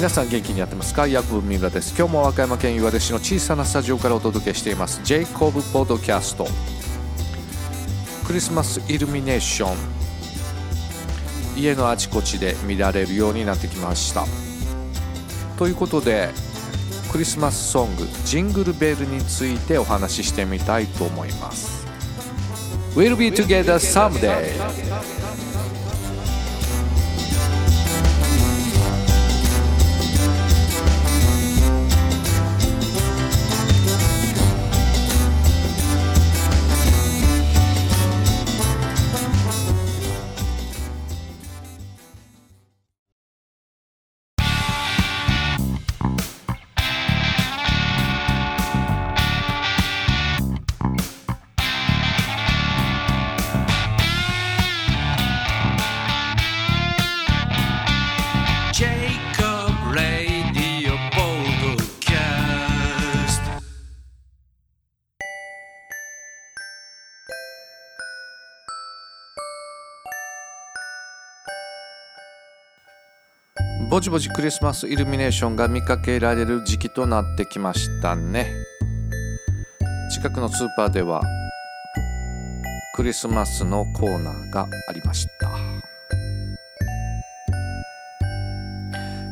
皆さん元気にやってますか？薬部三浦です。今日も和歌山県岩出市の小さなスタジオからお届けしています。ジェイコブポッドキャスト。クリスマスイルミネーション。家のあちこちで見られるようになってきました。ということでクリスマスソングジングルベルについてお話ししてみたいと思います。We'll be together someday. ぼちぼちクリスマスイルミネーションが見かけられる時期となってきましたね。近くのスーパーではクリスマスのコーナーがありました。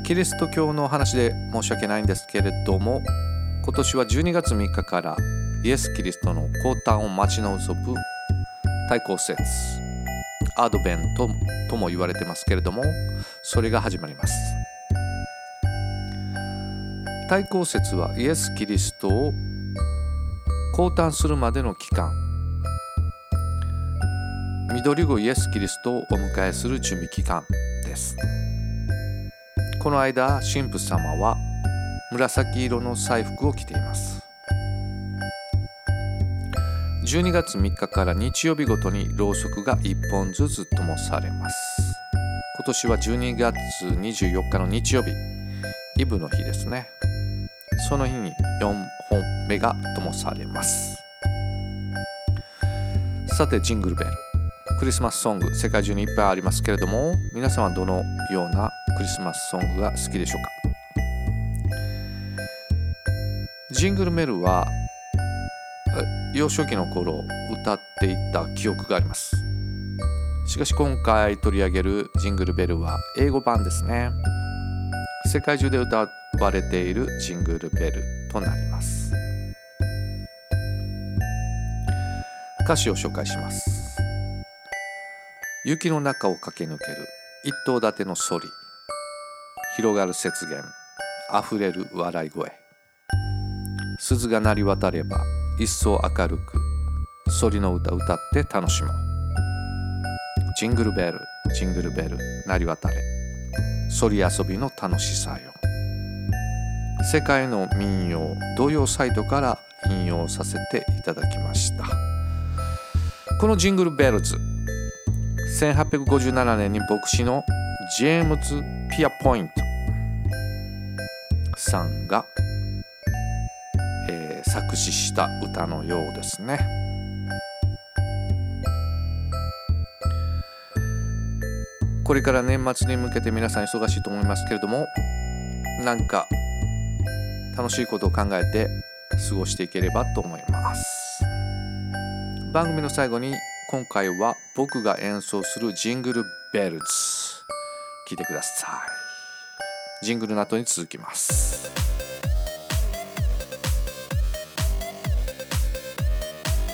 キリスト教の話で申し訳ないんですけれども今年は12月3日からイエス・キリストの降誕を待ち望む対抗節アドベントとも言われてますけれどもそれが始まります。対抗節はイエス・キリストを降誕するまでの期間。緑子イエス・キリストをお迎えする準備期間です。この間神父様は紫色の祭服を着ています。12月3日から日曜日ごとにろうそくが1本ずつ灯されます。今年は12月24日の日曜日。イブの日ですね。その日に4本目が灯されます。さてジングルベル。クリスマスソング世界中にいっぱいありますけれども皆さんはどのようなクリスマスソングが好きでしょうか？ジングルメルは幼少期の頃歌っていた記憶があります。しかし今回取り上げるジングルベルは英語版ですね。世界中で歌われているジングルベルとなります。歌詞を紹介します。雪の中を駆け抜ける一頭立てのソリ。広がる雪原あふれる笑い声。鈴が鳴り渡れば一層明るくソリの歌歌って楽しもう。ジングルベルジングルベル鳴り渡れ。ソリ遊びの楽しさよ。世界の民謡童謡サイトから引用させていただきました。このジングルベルズ1857年に牧師のジェームズ・ピアポイントさんがえー、作詞した歌のようですね。これから年末に向けて皆さん忙しいと思いますけれどもなんか楽しいことを考えて過ごしていければと思います。番組の最後に今回は僕が演奏するジングルベルズ。聞いてください。ジングルの後に続きます。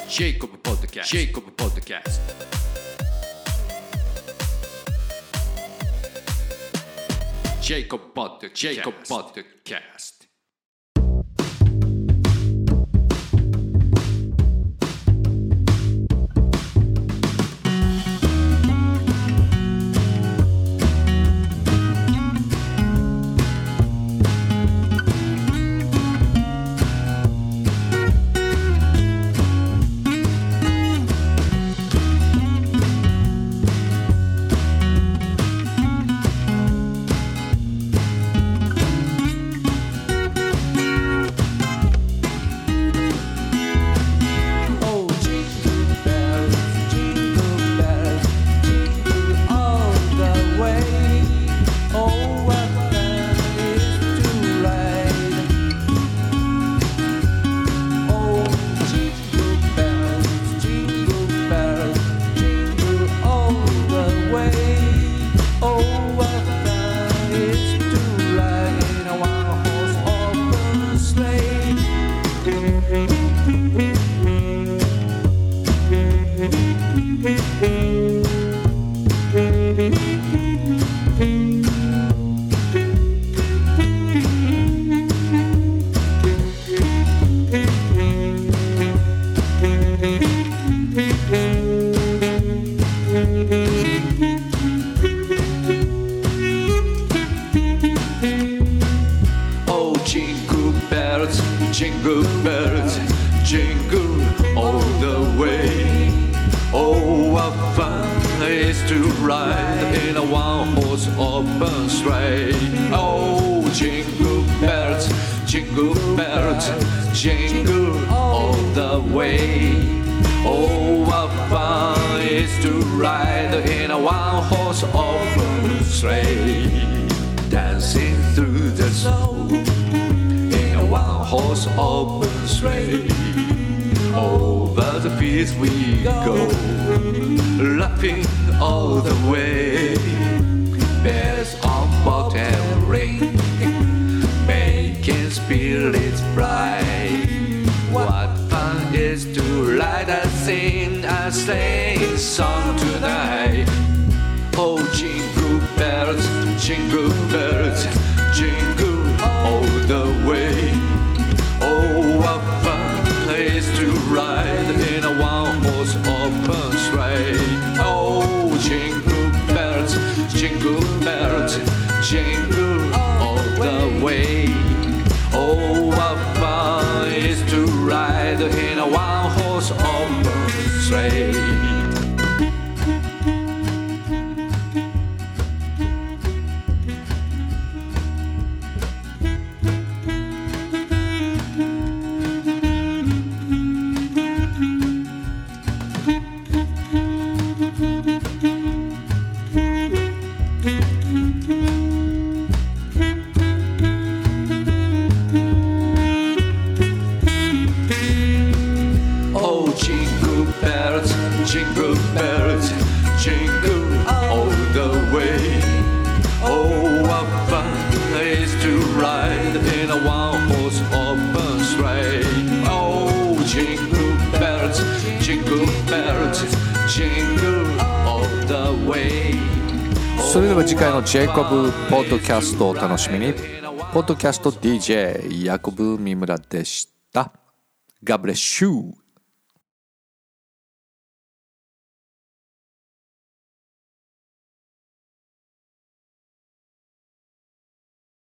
Jacob Podcast. Jacob Podcast. Jacob Podcast. Jacob Podcast.「Mm-hmm. What fun is to ride in a one-horse open sleigh. Oh, jingle bells, jingle bells, jingle all the way. Oh, what fun is to ride in a one-horse open sleigh dancing through the snow in a one-horse open sleigh. Over the fields we go, laughing all the way. Bells on bottom ring, making spirits bright. What fun is to ride and sing a sleighing song tonight. Oh, jingle bells, jingle jingle bells, jingle それでは次回のジェイコブポッドキャストを楽しみに。ポッドキャスト DJ ヤコブ三村でした。God bless you.